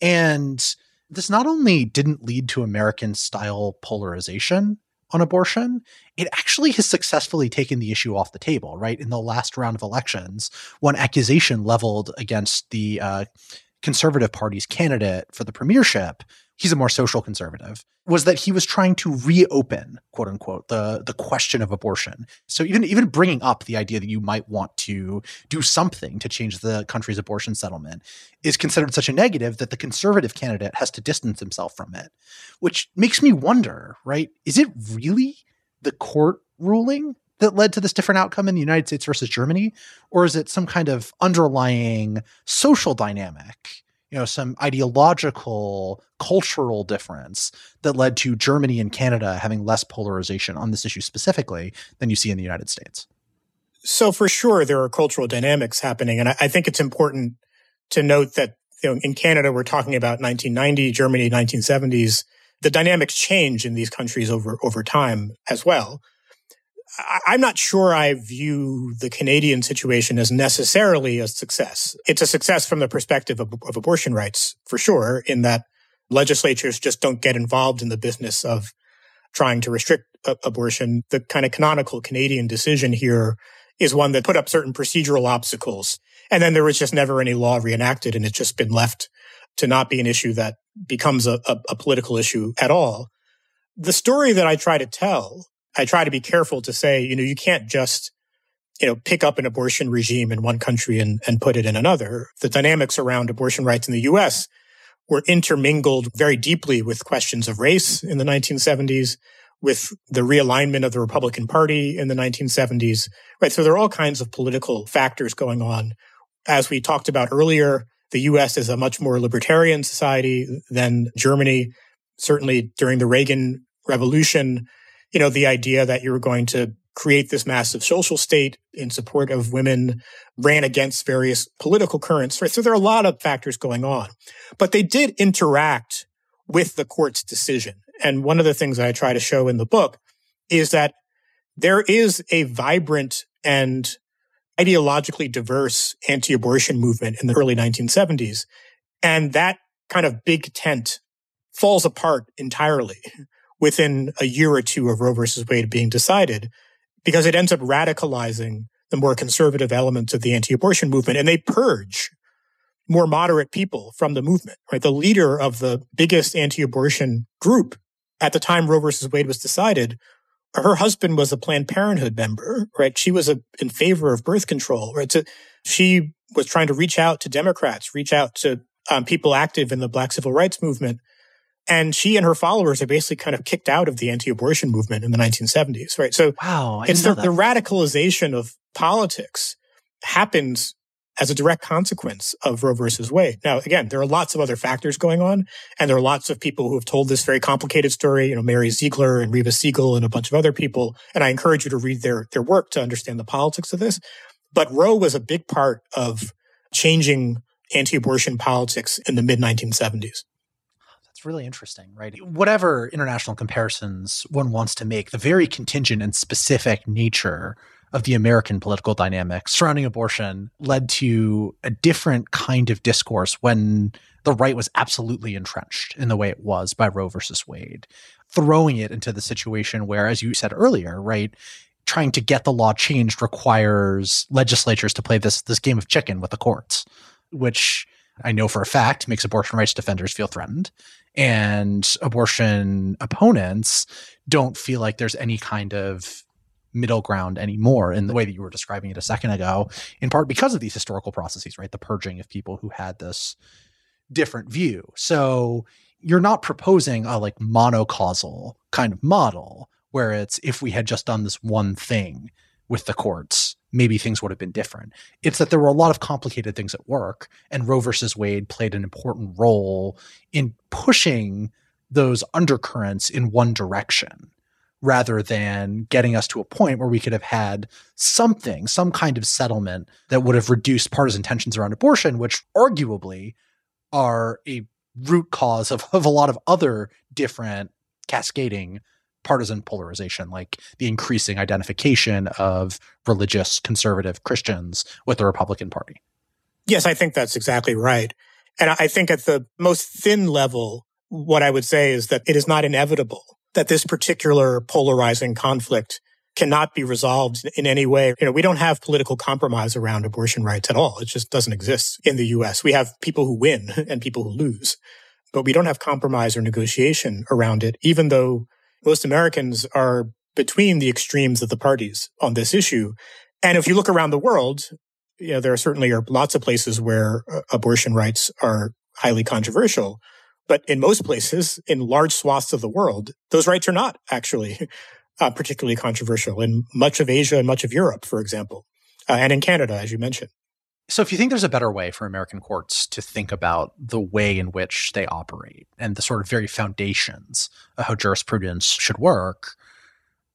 And this not only didn't lead to American style polarization on abortion, it actually has successfully taken the issue off the table, right? In the last round of elections, one accusation leveled against the uh, Conservative Party's candidate for the premiership he's a more social conservative, was that he was trying to reopen, quote unquote, the the question of abortion. So even even bringing up the idea that you might want to do something to change the country's abortion settlement is considered such a negative that the conservative candidate has to distance himself from it, which makes me wonder, right? Is it really the court ruling that led to this different outcome in the United States versus Germany, or is it some kind of underlying social dynamic? you know some ideological cultural difference that led to Germany and Canada having less polarization on this issue specifically than you see in the United States. So for sure there are cultural dynamics happening and I, I think it's important to note that you know in Canada we're talking about 1990 Germany 1970s the dynamics change in these countries over over time as well I'm not sure I view the Canadian situation as necessarily a success. It's a success from the perspective of, of, abortion rights, for sure, in that legislatures just don't get involved in the business of trying to restrict a- abortion. The kind of canonical Canadian decision here is one that put up certain procedural obstacles. And then there was just never any law reenacted, and it's just been left to not be an issue that becomes a, a, a political issue at all. The story that I try to tell I try to be careful to say, you know, you can't just, you know, pick up an abortion regime in one country and, and put it in another. The dynamics around abortion rights in the U.S. were intermingled very deeply with questions of race in the 1970s, with the realignment of the Republican Party in the 1970s, right? So there are all kinds of political factors going on. As we talked about earlier, the US is a much more libertarian society than Germany. Certainly during the Reagan Revolution, you know, the idea that you were going to create this massive social state in support of women ran against various political currents. Right? So there are a lot of factors going on, but they did interact with the court's decision. And one of the things I try to show in the book is that there is a vibrant and ideologically diverse anti-abortion movement in the early 1970s. And that kind of big tent falls apart entirely within a year or two of Roe versus Wade being decided because it ends up radicalizing the more conservative elements of the anti-abortion movement and they purge more moderate people from the movement, right? The leader of the biggest anti-abortion group at the time Roe versus Wade was decided, her husband was a Planned Parenthood member, right? She was a, in favor of birth control, right? So she was trying to reach out to Democrats, reach out to um, people active in the Black civil rights movement and she and her followers are basically kind of kicked out of the anti-abortion movement in the 1970s, right? So wow, it's the, the, radicalization of politics happens as a direct consequence of Roe versus Wade. Now, again, there are lots of other factors going on, and there are lots of people who have told this very complicated story. You know, Mary Ziegler and Reva Siegel and a bunch of other people. And I encourage you to read their their work to understand the politics of this. But Roe was a big part of changing anti-abortion politics in the mid 1970s. It's really interesting, right? Whatever international comparisons one wants to make, the very contingent and specific nature of the American political dynamics surrounding abortion led to a different kind of discourse when the right was absolutely entrenched in the way it was by Roe versus Wade, throwing it into the situation where, as you said earlier, right, trying to get the law changed requires legislatures to play this this game of chicken with the courts, which I know for a fact makes abortion rights defenders feel threatened and abortion opponents don't feel like there's any kind of middle ground anymore in the way that you were describing it a second ago, in part because of these historical processes, right? The purging of people who had this different view. So you're not proposing a like monocausal kind of model where it's if we had just done this one thing with the courts, maybe things would have been different. It's that there were a lot of complicated things at work, and Roe versus Wade played an important role in pushing those undercurrents in one direction rather than getting us to a point where we could have had something, some kind of settlement that would have reduced partisan tensions around abortion, which arguably are a root cause of, of a lot of other different cascading partisan polarization, like the increasing identification of religious conservative Christians with the Republican Party. Yes, I think that's exactly right. And I think at the most thin level, what I would say is that it is not inevitable that this particular polarizing conflict cannot be resolved in any way. You know, we don't have political compromise around abortion rights at all. It just doesn't exist in the US. We have people who win and people who lose, but we don't have compromise or negotiation around it, even though most Americans are between the extremes of the parties on this issue. And if you look around the world, you know, there are certainly are lots of places where uh, abortion rights are highly controversial. But in most places, in large swaths of the world, those rights are not actually uh, particularly controversial in much of Asia and much of Europe, for example, uh, and in Canada, as you mentioned. So, if you think there's a better way for American courts to think about the way in which they operate and the sort of very foundations of how jurisprudence should work,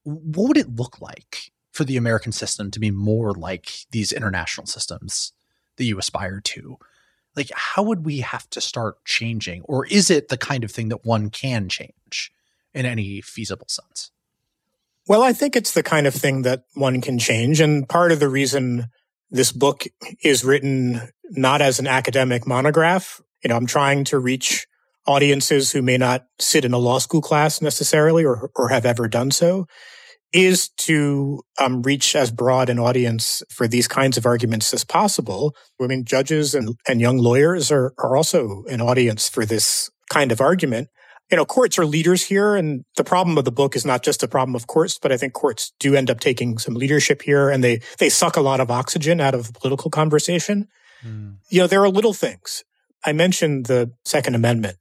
what would it look like for the American system to be more like these international systems that you aspire to? Like, how would we have to start changing? Or is it the kind of thing that one can change in any feasible sense? Well, I think it's the kind of thing that one can change. And part of the reason this book is written not as an academic monograph. You know, I'm trying to reach audiences who may not sit in a law school class necessarily or, or have ever done so is to um, reach as broad an audience for these kinds of arguments as possible. I mean, judges and, and young lawyers are, are also an audience for this kind of argument you know, courts are leaders here. And the problem of the book is not just a problem of courts, but I think courts do end up taking some leadership here and they, they suck a lot of oxygen out of political conversation. Mm. You know, there are little things, I mentioned the Second Amendment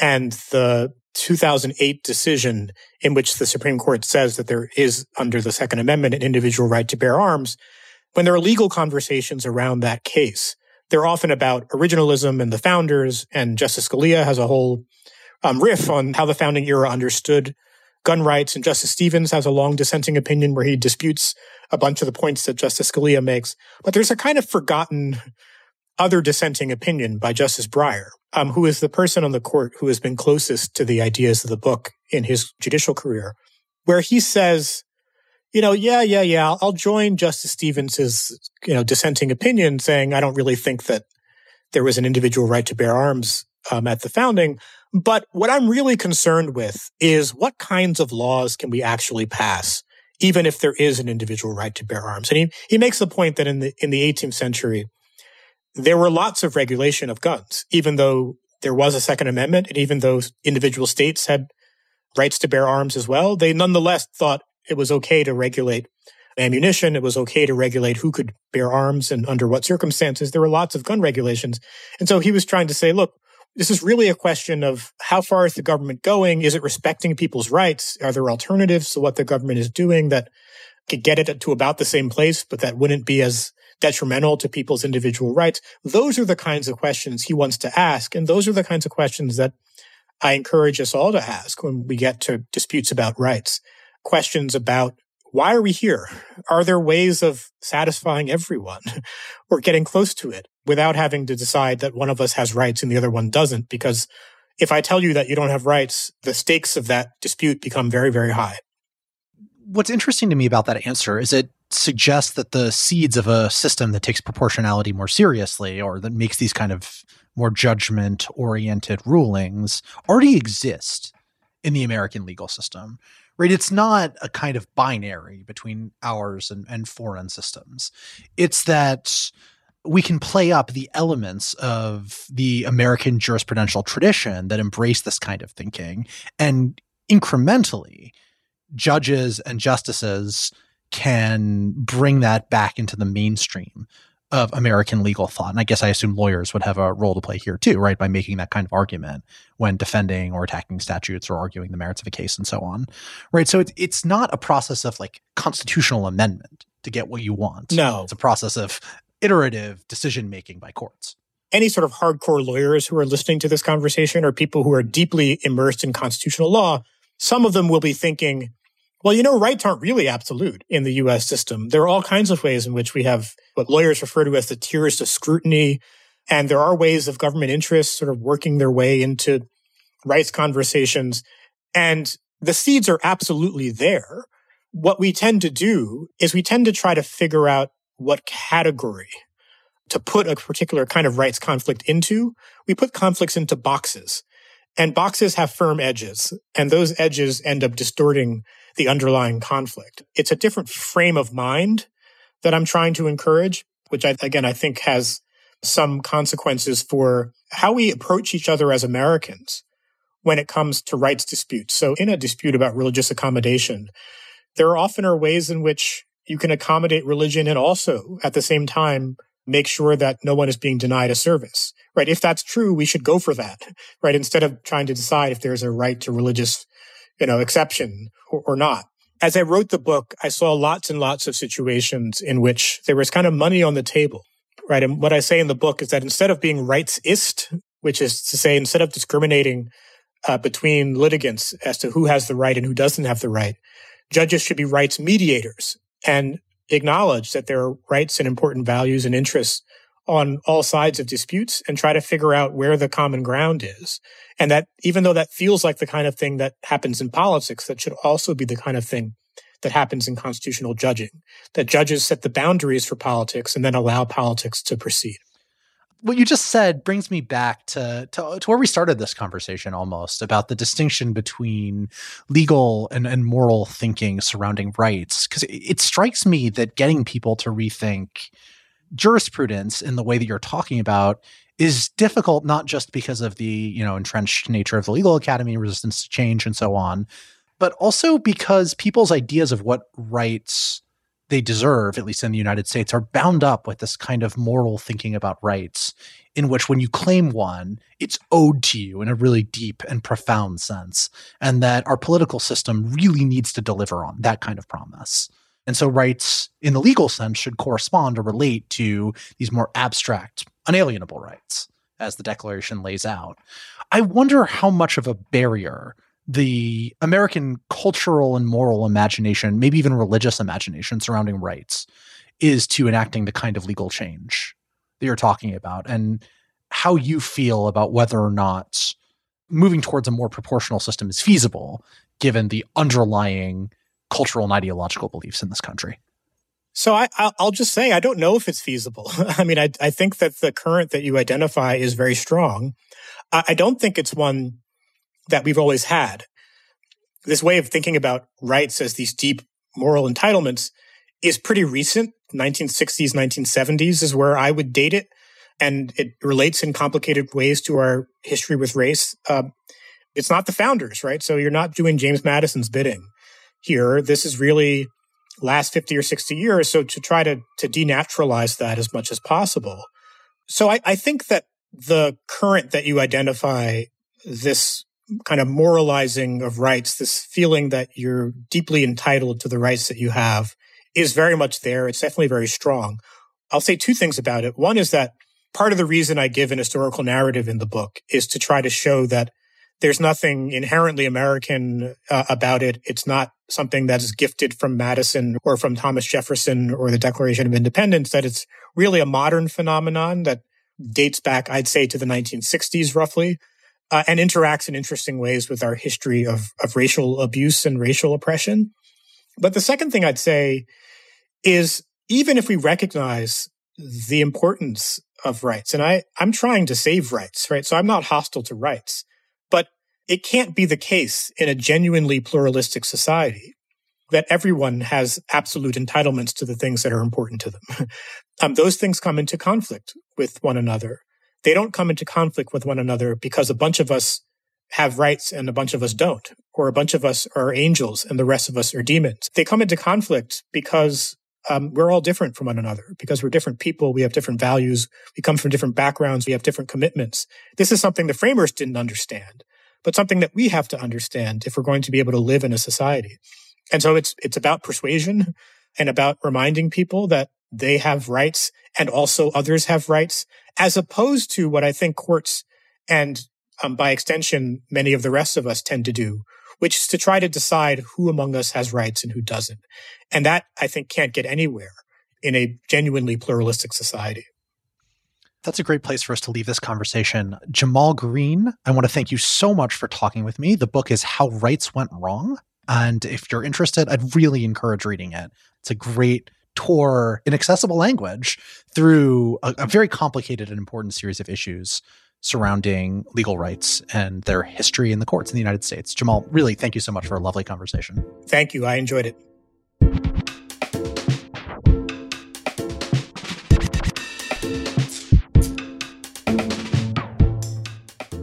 and the 2008 decision in which the Supreme Court says that there is, under the Second Amendment, an individual right to bear arms. When there are legal conversations around that case, they're often about originalism and the founders, and Justice Scalia has a whole um, riff on how the founding era understood gun rights, and Justice Stevens has a long dissenting opinion where he disputes a bunch of the points that Justice Scalia makes. But there's a kind of forgotten other dissenting opinion by Justice Breyer, um, who is the person on the court who has been closest to the ideas of the book in his judicial career, where he says, you know, yeah, yeah, yeah, I'll join Justice Stevens's, you know, dissenting opinion saying I don't really think that there was an individual right to bear arms um, at the founding. But what I'm really concerned with is what kinds of laws can we actually pass, even if there is an individual right to bear arms? And he, he makes the point that in the, in the 18th century, there were lots of regulation of guns, even though there was a Second Amendment and even though individual states had rights to bear arms as well, they nonetheless thought it was okay to regulate ammunition. It was okay to regulate who could bear arms and under what circumstances. There were lots of gun regulations. And so he was trying to say, look, this is really a question of how far is the government going? Is it respecting people's rights? Are there alternatives to what the government is doing that could get it to about the same place, but that wouldn't be as detrimental to people's individual rights? Those are the kinds of questions he wants to ask. And those are the kinds of questions that I encourage us all to ask when we get to disputes about rights. Questions about why are we here? Are there ways of satisfying everyone or getting close to it without having to decide that one of us has rights and the other one doesn't? Because if I tell you that you don't have rights, the stakes of that dispute become very, very high. What's interesting to me about that answer is it suggests that the seeds of a system that takes proportionality more seriously or that makes these kind of more judgment oriented rulings already exist in the American legal system right? It's not a kind of binary between ours and, and foreign systems. It's that we can play up the elements of the American jurisprudential tradition that embrace this kind of thinking and incrementally judges and justices can bring that back into the mainstream of American legal thought. And I guess I assume lawyers would have a role to play here too, right? By making that kind of argument when defending or attacking statutes or arguing the merits of a case and so on. Right. So it's it's not a process of like constitutional amendment to get what you want. No. It's a process of iterative decision making by courts. Any sort of hardcore lawyers who are listening to this conversation or people who are deeply immersed in constitutional law, some of them will be thinking, well, you know, rights aren't really absolute in the US system. There are all kinds of ways in which we have what lawyers refer to as the tiers of scrutiny. And there are ways of government interests sort of working their way into rights conversations. And the seeds are absolutely there. What we tend to do is we tend to try to figure out what category to put a particular kind of rights conflict into. We put conflicts into boxes and boxes have firm edges and those edges end up distorting the underlying conflict. It's a different frame of mind that I'm trying to encourage, which I, again, I think has some consequences for how we approach each other as Americans when it comes to rights disputes. So in a dispute about religious accommodation, there often are ways in which you can accommodate religion and also at the same time make sure that no one is being denied a service, right? If that's true, we should go for that, right? Instead of trying to decide if there's a right to religious, you know, exception or, or not. As I wrote the book, I saw lots and lots of situations in which there was kind of money on the table, right? And what I say in the book is that instead of being rightsist, which is to say, instead of discriminating uh, between litigants as to who has the right and who doesn't have the right, judges should be rights mediators and acknowledge that there are rights and important values and interests on all sides of disputes and try to figure out where the common ground is. And that even though that feels like the kind of thing that happens in politics, that should also be the kind of thing that happens in constitutional judging, that judges set the boundaries for politics and then allow politics to proceed. What you just said brings me back to, to, to where we started this conversation almost about the distinction between legal and, and moral thinking surrounding rights. Because it, it strikes me that getting people to rethink jurisprudence in the way that you're talking about is difficult not just because of the you know entrenched nature of the legal academy resistance to change and so on but also because people's ideas of what rights they deserve, at least in the United States, are bound up with this kind of moral thinking about rights, in which when you claim one, it's owed to you in a really deep and profound sense. And that our political system really needs to deliver on that kind of promise. And so rights in the legal sense should correspond or relate to these more abstract, unalienable rights, as the Declaration lays out. I wonder how much of a barrier the American cultural and moral imagination, maybe even religious imagination surrounding rights, is to enacting the kind of legal change that you're talking about, and how you feel about whether or not moving towards a more proportional system is feasible given the underlying cultural and ideological beliefs in this country. So I, will just say I don't know if it's feasible. I mean, I, I, think that the current that you identify is very strong. I, I don't think it's one that we've always had. This way of thinking about rights as these deep moral entitlements is pretty recent. 1960s, 1970s is where I would date it. And it relates in complicated ways to our history with race. Uh, it's not the founders, right? So you're not doing James Madison's bidding here. This is really last 50 or 60 years. So to try to, to denaturalize that as much as possible. So I, I think that the current that you identify, this kind of moralizing of rights, this feeling that you're deeply entitled to the rights that you have is very much there. It's definitely very strong. I'll say two things about it. One is that part of the reason I give an historical narrative in the book is to try to show that there's nothing inherently American uh, about it. It's not something that is gifted from Madison or from Thomas Jefferson or the Declaration of Independence, that it's really a modern phenomenon that dates back, I'd say, to the 1960s roughly uh, and interacts in interesting ways with our history of, of racial abuse and racial oppression. But the second thing I'd say is even if we recognize the importance of rights, and I, I'm trying to save rights, right? So I'm not hostile to rights, but it can't be the case in a genuinely pluralistic society that everyone has absolute entitlements to the things that are important to them. um, those things come into conflict with one another they don't come into conflict with one another because a bunch of us have rights and a bunch of us don't, or a bunch of us are angels and the rest of us are demons. They come into conflict because um, we're all different from one another, because we're different people. We have different values. We come from different backgrounds. We have different commitments. This is something the framers didn't understand, but something that we have to understand if we're going to be able to live in a society. And so it's, it's about persuasion and about reminding people that they have rights and also others have rights, as opposed to what I think courts and um, by extension, many of the rest of us tend to do, which is to try to decide who among us has rights and who doesn't. And that I think can't get anywhere in a genuinely pluralistic society. That's a great place for us to leave this conversation. Jamal Greene, I want to thank you so much for talking with me. The book is How Rights Went Wrong. And if you're interested, I'd really encourage reading it. It's a great tour in accessible language through a, a very complicated and important series of issues surrounding legal rights and their history in the courts in the United States. Jamal, really, thank you so much for a lovely conversation. Thank you. I enjoyed it.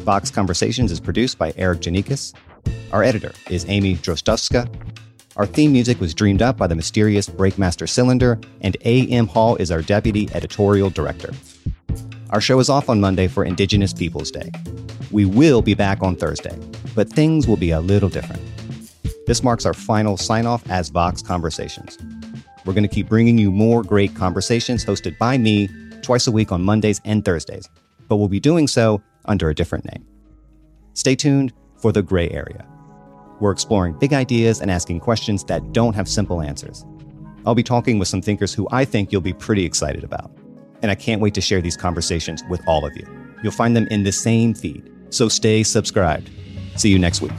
Vox Conversations is produced by Erikk Geannikis. Our editor is Amy Drozdowska. Our theme music was dreamed up by the mysterious Breakmaster Cylinder, and A.M. Hall is our deputy editorial director. Our show is off on Monday for Indigenous Peoples Day. We will be back on Thursday, but things will be a little different. This marks our final sign off as Vox Conversations. We're going to keep bringing you more great conversations hosted by me twice a week on Mondays and Thursdays, but we'll be doing so under a different name. Stay tuned for the gray area. We're exploring big ideas and asking questions that don't have simple answers. I'll be talking with some thinkers who I think you'll be pretty excited about. And I can't wait to share these conversations with all of you. You'll find them in the same feed, so stay subscribed. See you next week.